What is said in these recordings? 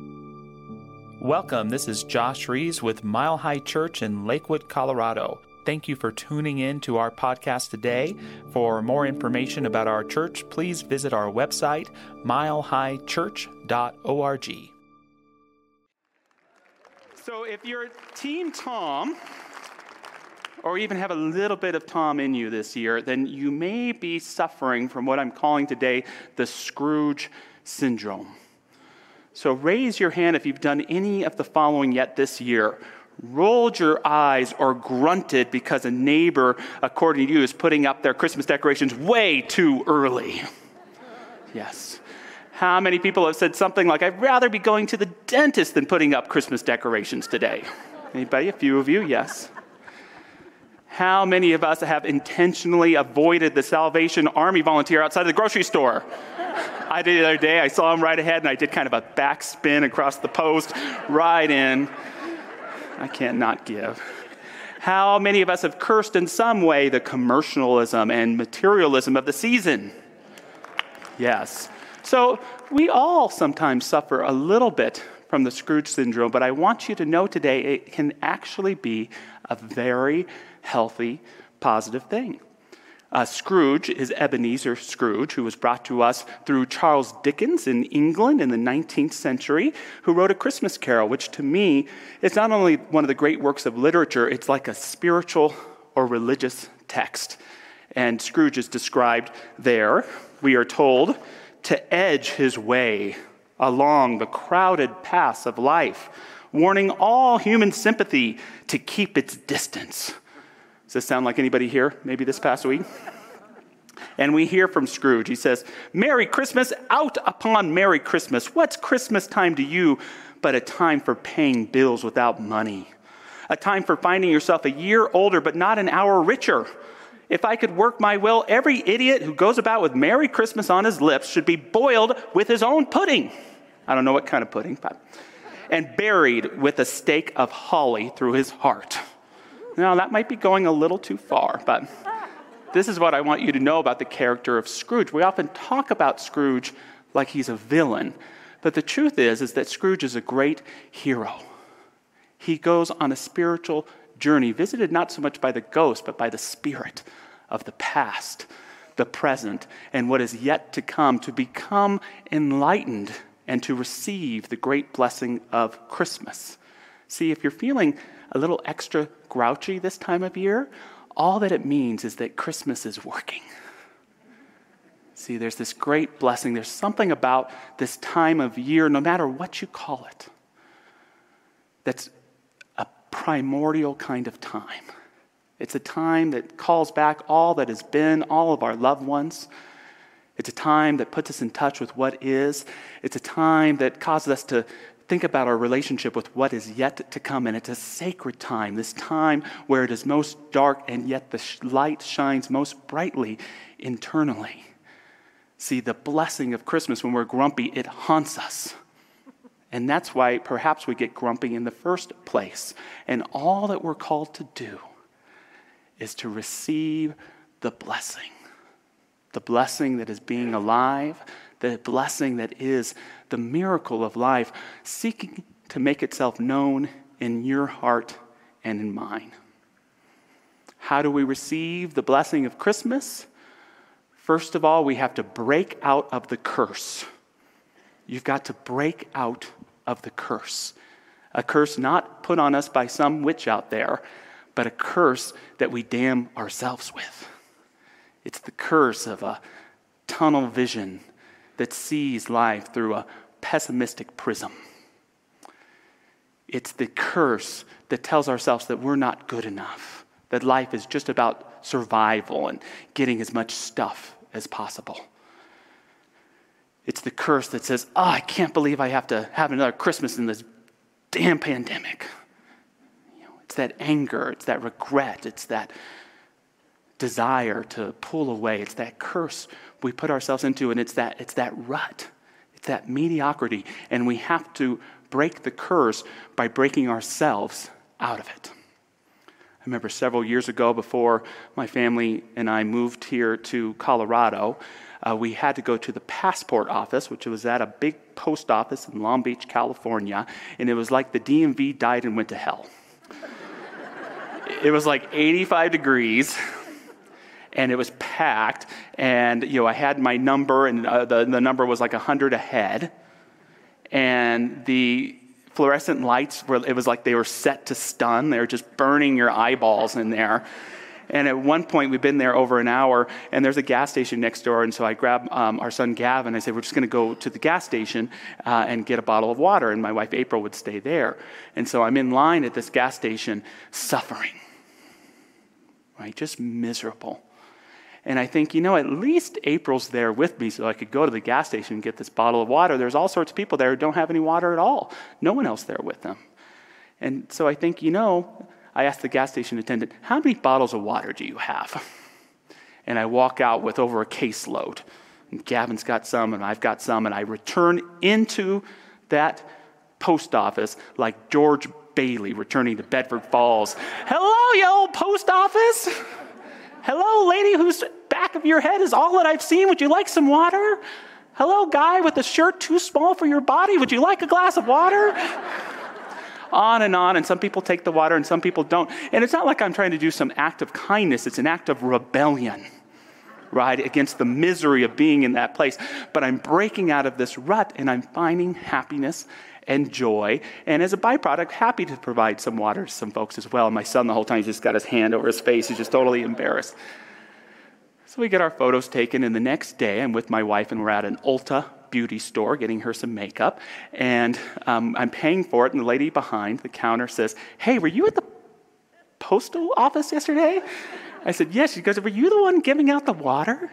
Welcome. This is Josh Reeves with Mile High Church in Lakewood, Colorado. Thank you for tuning in to our podcast today. For more information about our church, please visit our website, milehighchurch.org. So, if you're Team Tom, or even have a little bit of Tom in you this year, then you may be suffering from what I'm calling today the Scrooge syndrome. So raise your hand if you've done any of the following yet this year. Rolled your eyes or grunted because a neighbor, according to you, is putting up their Christmas decorations way too early. Yes. How many people have said something like, I'd rather be going to the dentist than putting up Christmas decorations today? Anybody? A few of you, yes. How many of us have intentionally avoided the Salvation Army volunteer outside of the grocery store? I did the other day. I saw him right ahead, and I did kind of a backspin across the post, right in. I can't not give. How many of us have cursed in some way the commercialism and materialism of the season? Yes. So we all sometimes suffer a little bit from the Scrooge syndrome, but I want you to know today it can actually be a very healthy, positive thing. Uh, Scrooge is Ebenezer Scrooge, who was brought to us through Charles Dickens in England in the 19th century, who wrote A Christmas Carol, which to me is not only one of the great works of literature, it's like a spiritual or religious text. And Scrooge is described there, we are told, to edge his way along the crowded paths of life, warning all human sympathy to keep its distance does this sound like anybody here, maybe this past week? And we hear from Scrooge. He says, Merry Christmas, out upon Merry Christmas. What's Christmas time to you but a time for paying bills without money? A time for finding yourself a year older but not an hour richer. If I could work my will, every idiot who goes about with Merry Christmas on his lips should be boiled with his own pudding. I don't know what kind of pudding, but. And buried with a stake of holly through his heart. Now, that might be going a little too far, but this is what I want you to know about the character of Scrooge. We often talk about Scrooge like he's a villain, but the truth is is that Scrooge is a great hero. He goes on a spiritual journey, visited not so much by the ghost, but by the spirit of the past, the present, and what is yet to come, to become enlightened and to receive the great blessing of Christmas. See, if you're feeling a little extra grouchy this time of year, all that it means is that Christmas is working. See, there's this great blessing. There's something about this time of year, no matter what you call it, that's a primordial kind of time. It's a time that calls back all that has been, all of our loved ones. It's a time that puts us in touch with what is. It's a time that causes us to think about our relationship with what is yet to come. And it's a sacred time, this time where it is most dark and yet the light shines most brightly internally. See, the blessing of Christmas, when we're grumpy, it haunts us. And that's why perhaps we get grumpy in the first place. And all that we're called to do is to receive the blessing the blessing that is being alive, the blessing that is the miracle of life, seeking to make itself known in your heart and in mine. How do we receive the blessing of Christmas? First of all, we have to break out of the curse. You've got to break out of the curse. A curse not put on us by some witch out there, but a curse that we damn ourselves with. It's the curse of a tunnel vision that sees life through a pessimistic prism. It's the curse that tells ourselves that we're not good enough, that life is just about survival and getting as much stuff as possible. It's the curse that says, Oh, I can't believe I have to have another Christmas in this damn pandemic. You know, it's that anger, it's that regret, it's that desire to pull away. It's that curse we put ourselves into, and it's that, it's that rut, it's that mediocrity. And we have to break the curse by breaking ourselves out of it. I remember several years ago, before my family and I moved here to Colorado, uh, we had to go to the passport office, which was at a big post office in Long Beach, California, and it was like the DMV died and went to hell. it was like 85 degrees and it was packed. And you know, I had my number, and uh, the the number was like hundred ahead, and the fluorescent lights were. It was like they were set to stun. They were just burning your eyeballs in there. And at one point, we've been there over an hour, and there's a gas station next door. And so I grabbed um, our son Gavin. I said, We're just going to go to the gas station uh, and get a bottle of water. And my wife April would stay there. And so I'm in line at this gas station, suffering, right? Just miserable. And I think, you know, at least April's there with me so I could go to the gas station and get this bottle of water. There's all sorts of people there who don't have any water at all. No one else there with them. And so I think, you know, I asked the gas station attendant, How many bottles of water do you have? And I walk out with over a caseload. And Gavin's got some, and I've got some, and I return into that post office like George Bailey returning to Bedford Falls. Hello, you old post office! Hello, lady whose back of your head is all that I've seen. Would you like some water? Hello, guy with a shirt too small for your body. Would you like a glass of water? on and on, and some people take the water and some people don't. And it's not like I'm trying to do some act of kindness, it's an act of rebellion, right, against the misery of being in that place. But I'm breaking out of this rut and I'm finding happiness and joy. And as a byproduct, happy to provide some water to some folks as well. My son, the whole time, he's just got his hand over his face. He's just totally embarrassed. So we get our photos taken, and the next day, I'm with my wife, and we're at an Ulta beauty store getting her some makeup. And um, I'm paying for it, and the lady behind the counter says, Hey, were you at the postal office yesterday? I said, Yes. She goes, Were you the one giving out the water?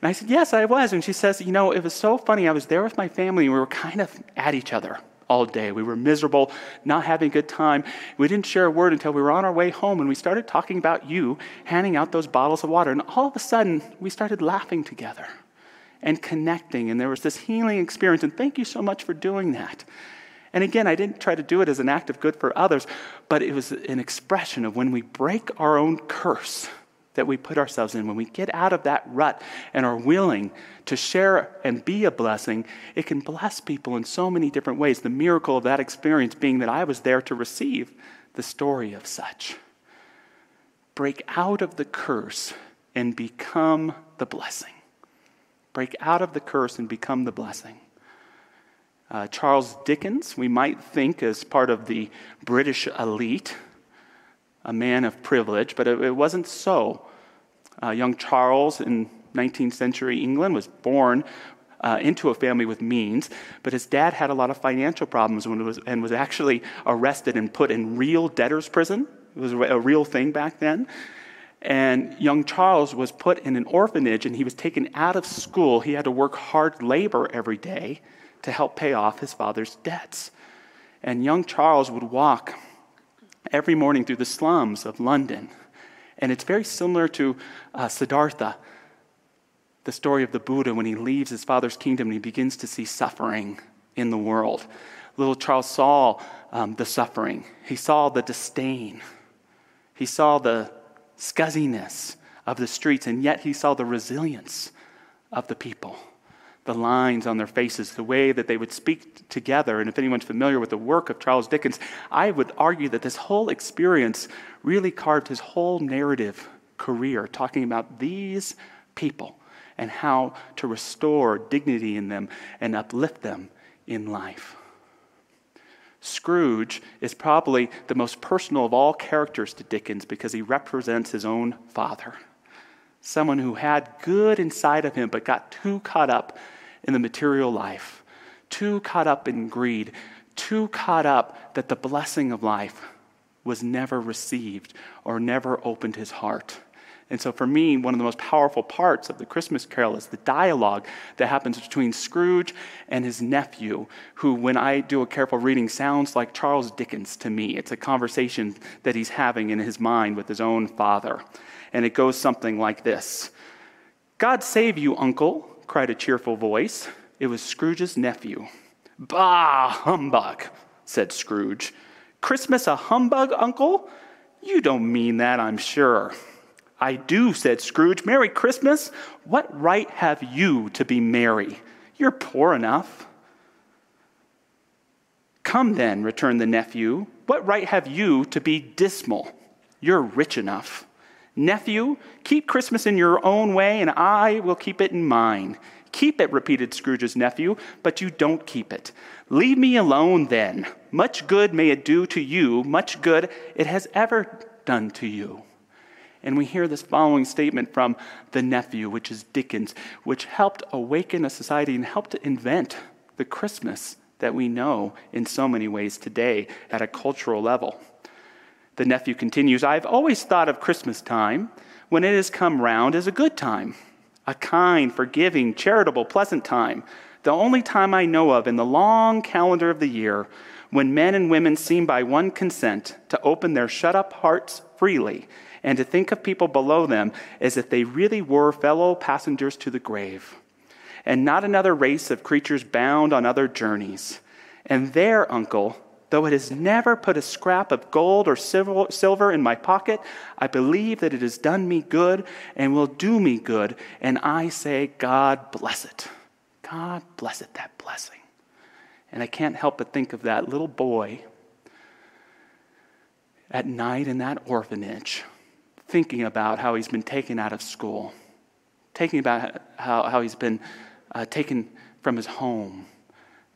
And I said, Yes, I was. And she says, You know, it was so funny. I was there with my family, and we were kind of at each other all day. We were miserable, not having a good time. We didn't share a word until we were on our way home and we started talking about you, handing out those bottles of water. And all of a sudden, we started laughing together and connecting. And there was this healing experience. And thank you so much for doing that. And again, I didn't try to do it as an act of good for others, but it was an expression of when we break our own curse that we put ourselves in, when we get out of that rut and are willing to share and be a blessing, it can bless people in so many different ways. The miracle of that experience being that I was there to receive the story of such. Break out of the curse and become the blessing. Break out of the curse and become the blessing. Uh, Charles Dickens, we might think as part of the British elite, a man of privilege, but it, it wasn't so. Uh, young Charles in 19th century England was born uh, into a family with means, but his dad had a lot of financial problems was, and was actually arrested and put in real debtor's prison. It was a real thing back then. And young Charles was put in an orphanage and he was taken out of school. He had to work hard labor every day to help pay off his father's debts. And young Charles would walk every morning through the slums of London. And it's very similar to uh, Siddhartha, the story of the Buddha when he leaves his father's kingdom and he begins to see suffering in the world. Little Charles saw um, the suffering, he saw the disdain, he saw the scuzziness of the streets, and yet he saw the resilience of the people the lines on their faces, the way that they would speak together. And if anyone's familiar with the work of Charles Dickens, I would argue that this whole experience really carved his whole narrative career, talking about these people and how to restore dignity in them and uplift them in life. Scrooge is probably the most personal of all characters to Dickens because he represents his own father. Someone who had good inside of him but got too caught up in the material life, too caught up in greed, too caught up that the blessing of life was never received or never opened his heart. And so, for me, one of the most powerful parts of the Christmas Carol is the dialogue that happens between Scrooge and his nephew, who, when I do a careful reading, sounds like Charles Dickens to me. It's a conversation that he's having in his mind with his own father. And it goes something like this God save you, uncle, cried a cheerful voice. It was Scrooge's nephew. Bah, humbug, said Scrooge. Christmas a humbug, uncle? You don't mean that, I'm sure. I do, said Scrooge. Merry Christmas. What right have you to be merry? You're poor enough. Come then, returned the nephew. What right have you to be dismal? You're rich enough. Nephew, keep Christmas in your own way, and I will keep it in mine. Keep it, repeated Scrooge's nephew, but you don't keep it. Leave me alone then. Much good may it do to you, much good it has ever done to you. And we hear this following statement from the nephew, which is Dickens, which helped awaken a society and helped invent the Christmas that we know in so many ways today at a cultural level. The nephew continues I've always thought of Christmas time, when it has come round, as a good time, a kind, forgiving, charitable, pleasant time, the only time I know of in the long calendar of the year when men and women seem by one consent to open their shut up hearts freely and to think of people below them as if they really were fellow passengers to the grave, and not another race of creatures bound on other journeys. And there, uncle, though it has never put a scrap of gold or silver in my pocket, I believe that it has done me good and will do me good. And I say, God bless it. God bless it, that blessing. And I can't help but think of that little boy at night in that orphanage, thinking about how he's been taken out of school, thinking about how, how he's been uh, taken from his home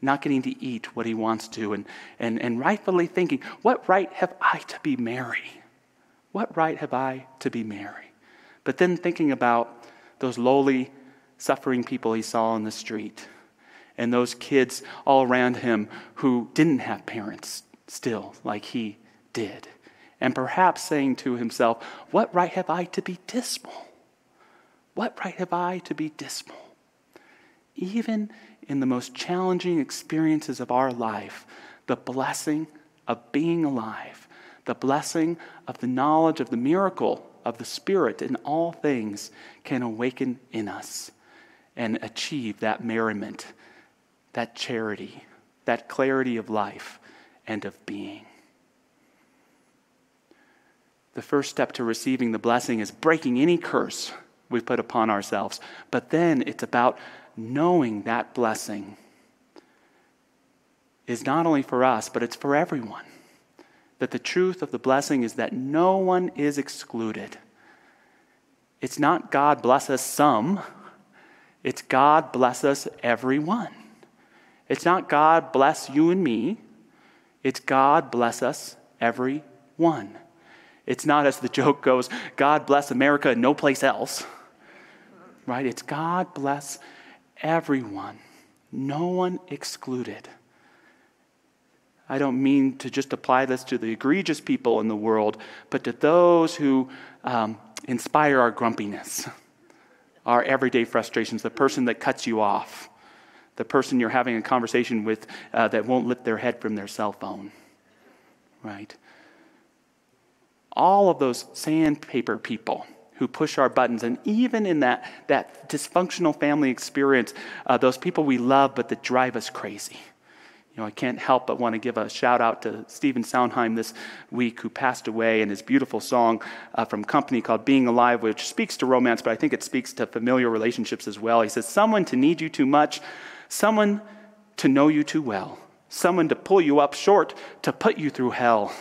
not getting to eat what he wants to, and, and, and rightfully thinking, What right have I to be merry? What right have I to be merry? But then thinking about those lowly, suffering people he saw on the street, and those kids all around him who didn't have parents still, like he did. And perhaps saying to himself, What right have I to be dismal? What right have I to be dismal? Even in the most challenging experiences of our life the blessing of being alive, the blessing of the knowledge of the miracle of the Spirit in all things can awaken in us and achieve that merriment, that charity, that clarity of life and of being. The first step to receiving the blessing is breaking any curse we put upon ourselves. But then it's about knowing that blessing is not only for us, but it's for everyone. That the truth of the blessing is that no one is excluded. It's not God bless us some, it's God bless us everyone. It's not God bless you and me, it's God bless us everyone. It's not, as the joke goes, God bless America and no place else. Right? It's God bless everyone, no one excluded. I don't mean to just apply this to the egregious people in the world, but to those who um, inspire our grumpiness, our everyday frustrations, the person that cuts you off, the person you're having a conversation with uh, that won't lift their head from their cell phone, right? All of those sandpaper people who push our buttons. And even in that, that dysfunctional family experience, uh, those people we love but that drive us crazy. You know, I can't help but want to give a shout out to Stephen Sondheim this week, who passed away, and his beautiful song uh, from Company called Being Alive, which speaks to romance, but I think it speaks to familiar relationships as well. He says, Someone to need you too much, someone to know you too well, someone to pull you up short, to put you through hell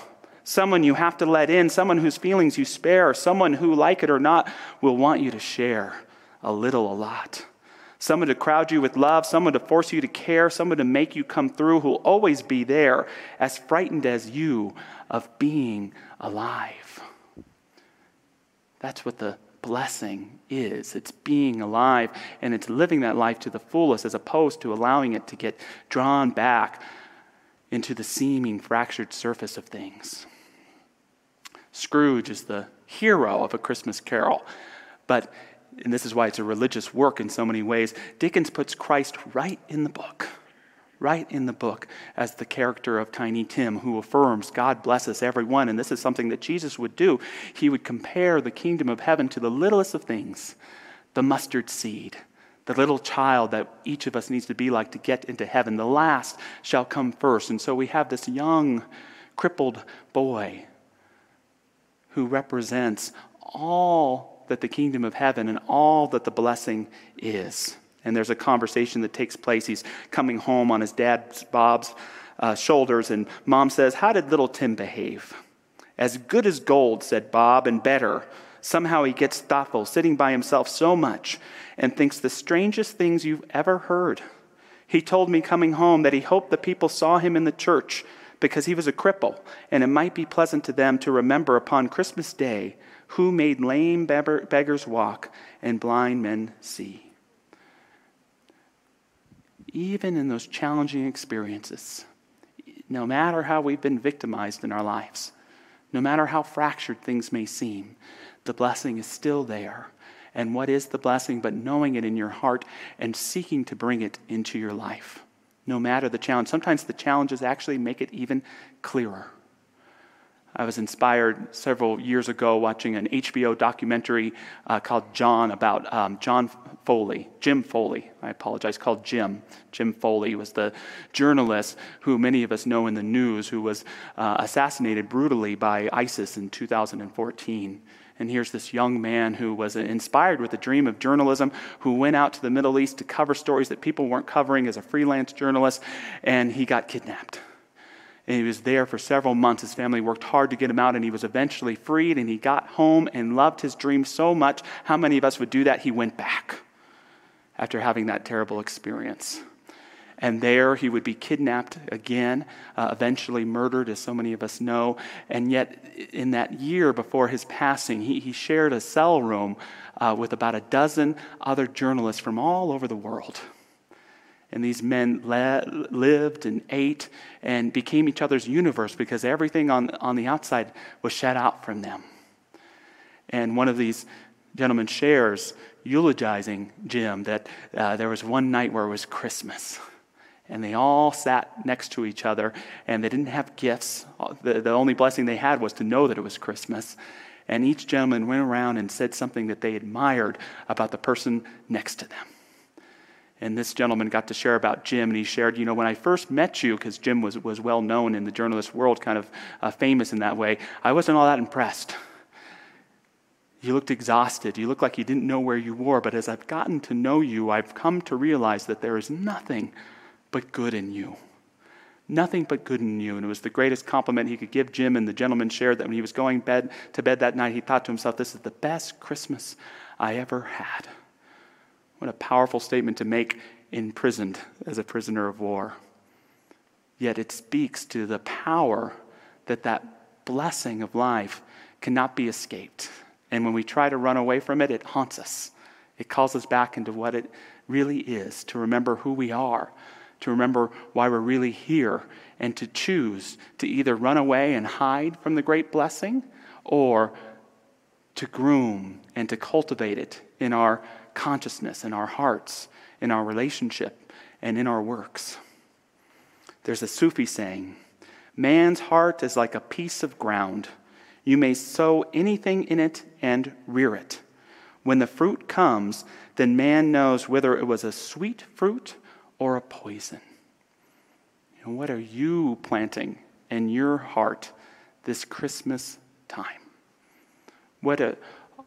someone you have to let in, someone whose feelings you spare, someone who, like it or not, will want you to share a little, a lot. Someone to crowd you with love, someone to force you to care, someone to make you come through who'll always be there, as frightened as you of being alive. That's what the blessing is. It's being alive and it's living that life to the fullest as opposed to allowing it to get drawn back into the seeming fractured surface of things. Scrooge is the hero of A Christmas Carol. But, and this is why it's a religious work in so many ways, Dickens puts Christ right in the book, right in the book as the character of Tiny Tim who affirms God blesses everyone. And this is something that Jesus would do. He would compare the kingdom of heaven to the littlest of things, the mustard seed. The little child that each of us needs to be like to get into heaven. The last shall come first. And so we have this young, crippled boy who represents all that the kingdom of heaven and all that the blessing is. And there's a conversation that takes place. He's coming home on his dad Bob's uh, shoulders, and mom says, How did little Tim behave? As good as gold, said Bob, and better. Somehow he gets thoughtful, sitting by himself so much, and thinks the strangest things you've ever heard. He told me coming home that he hoped the people saw him in the church because he was a cripple, and it might be pleasant to them to remember upon Christmas Day who made lame beggars walk and blind men see. Even in those challenging experiences, no matter how we've been victimized in our lives, no matter how fractured things may seem, the blessing is still there. And what is the blessing but knowing it in your heart and seeking to bring it into your life? No matter the challenge. Sometimes the challenges actually make it even clearer. I was inspired several years ago watching an HBO documentary uh, called John about um, John Foley, Jim Foley. I apologize, called Jim. Jim Foley was the journalist who many of us know in the news who was uh, assassinated brutally by ISIS in 2014. And here's this young man who was inspired with a dream of journalism, who went out to the Middle East to cover stories that people weren't covering as a freelance journalist, and he got kidnapped. And he was there for several months. His family worked hard to get him out, and he was eventually freed. And he got home and loved his dream so much. How many of us would do that? He went back after having that terrible experience. And there he would be kidnapped again, uh, eventually murdered, as so many of us know. And yet, in that year before his passing, he, he shared a cell room uh, with about a dozen other journalists from all over the world. And these men le- lived and ate and became each other's universe because everything on, on the outside was shut out from them. And one of these gentlemen shares, eulogizing Jim, that uh, there was one night where it was Christmas. And they all sat next to each other, and they didn't have gifts. The, the only blessing they had was to know that it was Christmas. And each gentleman went around and said something that they admired about the person next to them. And this gentleman got to share about Jim, and he shared, you know, when I first met you, because Jim was, was well known in the journalist world, kind of uh, famous in that way, I wasn't all that impressed. You looked exhausted. You looked like you didn't know where you were. But as I've gotten to know you, I've come to realize that there is nothing but good in you. Nothing but good in you. And it was the greatest compliment he could give Jim. And the gentleman shared that when he was going bed, to bed that night, he thought to himself, This is the best Christmas I ever had. What a powerful statement to make imprisoned as a prisoner of war. Yet it speaks to the power that that blessing of life cannot be escaped. And when we try to run away from it, it haunts us. It calls us back into what it really is to remember who we are, to remember why we're really here, and to choose to either run away and hide from the great blessing or to groom and to cultivate it in our consciousness, in our hearts, in our relationship, and in our works. There's a Sufi saying Man's heart is like a piece of ground. You may sow anything in it and rear it. When the fruit comes, then man knows whether it was a sweet fruit or a poison. And what are you planting in your heart this Christmas time? What uh,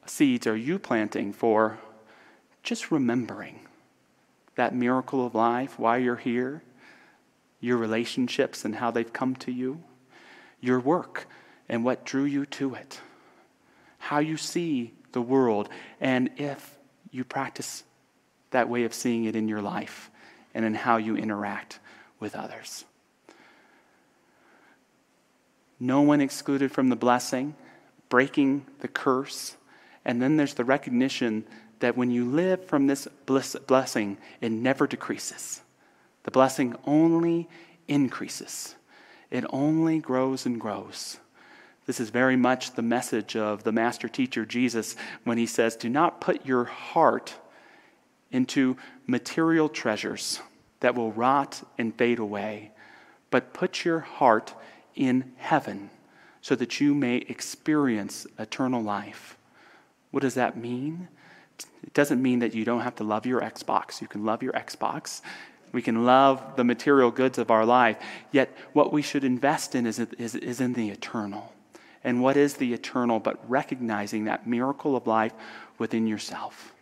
seeds are you planting for just remembering that miracle of life, why you're here, your relationships and how they've come to you, your work and what drew you to it, how you see the world, and if you practice that way of seeing it in your life and in how you interact with others. No one excluded from the blessing, breaking the curse, and then there's the recognition that when you live from this bliss, blessing, it never decreases. The blessing only increases, it only grows and grows. This is very much the message of the master teacher Jesus when he says, Do not put your heart into material treasures that will rot and fade away, but put your heart in heaven so that you may experience eternal life. What does that mean? It doesn't mean that you don't have to love your Xbox. You can love your Xbox. We can love the material goods of our life. Yet, what we should invest in is, is, is in the eternal. and what is the eternal, but recognizing that miracle of life within yourself.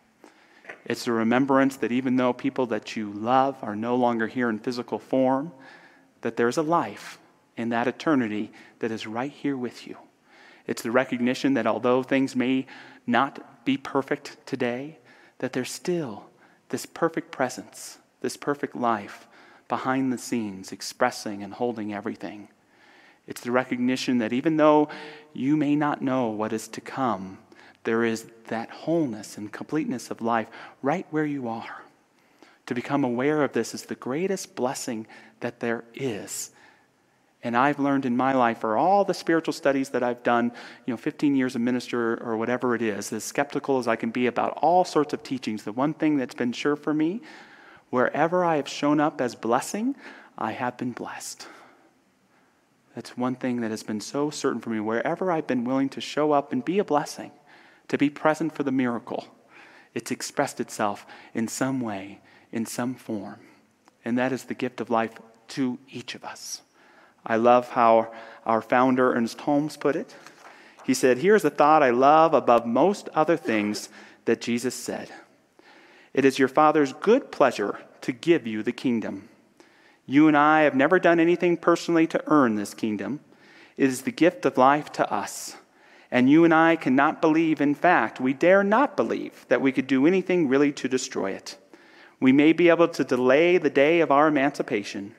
It's the remembrance that even though people that you love are no longer here in physical form, that there's a life in that eternity that is right here with you. It's the recognition that although things may not be perfect today, that there's still this perfect presence, this perfect life behind the scenes, expressing and holding everything. It's the recognition that even though you may not know what is to come, there is that wholeness and completeness of life right where you are. To become aware of this is the greatest blessing that there is. And I've learned in my life, for all the spiritual studies that I've done, you know, 15 years of minister or whatever it is, as skeptical as I can be about all sorts of teachings, the one thing that's been sure for me, wherever I have shown up as blessing, I have been blessed. That's one thing that has been so certain for me. Wherever I've been willing to show up and be a blessing, to be present for the miracle. It's expressed itself in some way, in some form. And that is the gift of life to each of us. I love how our founder, Ernest Holmes, put it. He said, Here's a thought I love above most other things that Jesus said It is your Father's good pleasure to give you the kingdom. You and I have never done anything personally to earn this kingdom. It is the gift of life to us. And you and I cannot believe, in fact, we dare not believe that we could do anything really to destroy it. We may be able to delay the day of our emancipation.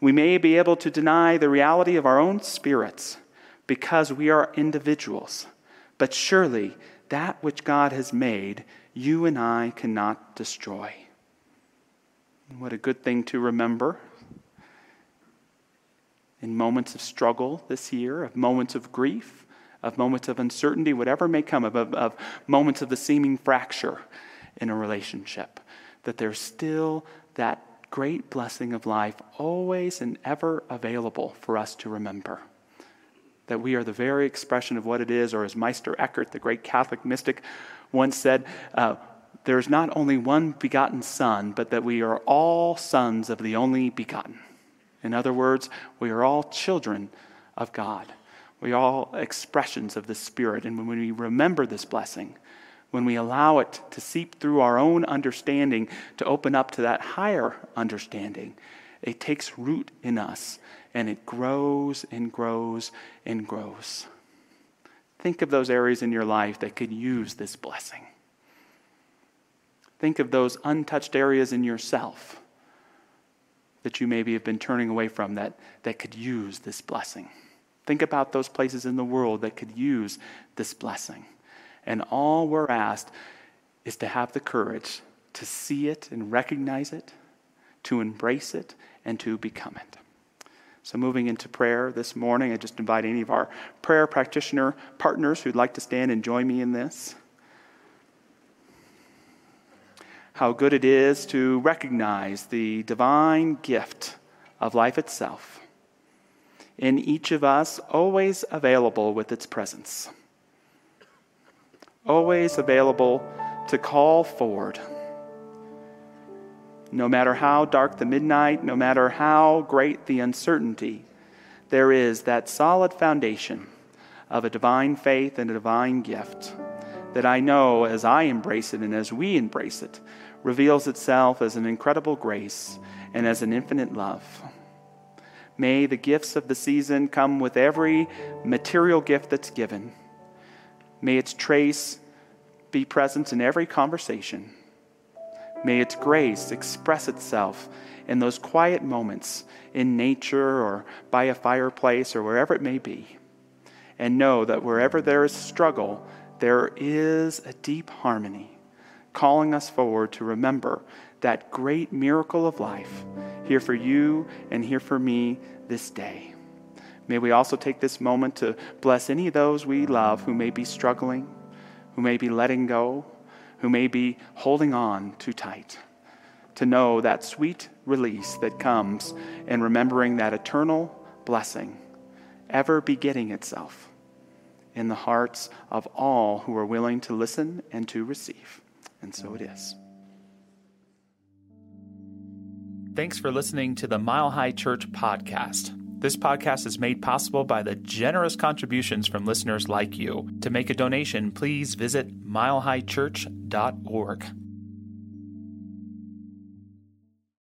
We may be able to deny the reality of our own spirits because we are individuals. But surely that which God has made, you and I cannot destroy. What a good thing to remember in moments of struggle this year, of moments of grief, of moments of uncertainty, whatever may come, of, of, of moments of the seeming fracture in a relationship, that there's still that great blessing of life always and ever available for us to remember. That we are the very expression of what it is, or as Meister Eckhart, the great Catholic mystic, once said, uh, there's not only one begotten Son, but that we are all sons of the only begotten. In other words, we are all children of God. We are all expressions of the Spirit. And when we remember this blessing, when we allow it to seep through our own understanding to open up to that higher understanding, it takes root in us and it grows and grows and grows. Think of those areas in your life that could use this blessing. Think of those untouched areas in yourself that you maybe have been turning away from that, that could use this blessing. Think about those places in the world that could use this blessing. And all we're asked is to have the courage to see it and recognize it, to embrace it, and to become it. So, moving into prayer this morning, I just invite any of our prayer practitioner partners who'd like to stand and join me in this. How good it is to recognize the divine gift of life itself in each of us, always available with its presence. Always available to call forward. No matter how dark the midnight, no matter how great the uncertainty, there is that solid foundation of a divine faith and a divine gift that I know as I embrace it and as we embrace it reveals itself as an incredible grace and as an infinite love. May the gifts of the season come with every material gift that's given. May its trace be present in every conversation. May its grace express itself in those quiet moments in nature or by a fireplace or wherever it may be. And know that wherever there is struggle, there is a deep harmony calling us forward to remember that great miracle of life here for you and here for me this day. May we also take this moment to bless any of those we love who may be struggling, who may be letting go, who may be holding on too tight. To know that sweet release that comes in remembering that eternal blessing ever begetting itself in the hearts of all who are willing to listen and to receive. And so it is. Thanks for listening to the Mile High Church podcast. This podcast is made possible by the generous contributions from listeners like you. To make a donation, please visit milehighchurch.org.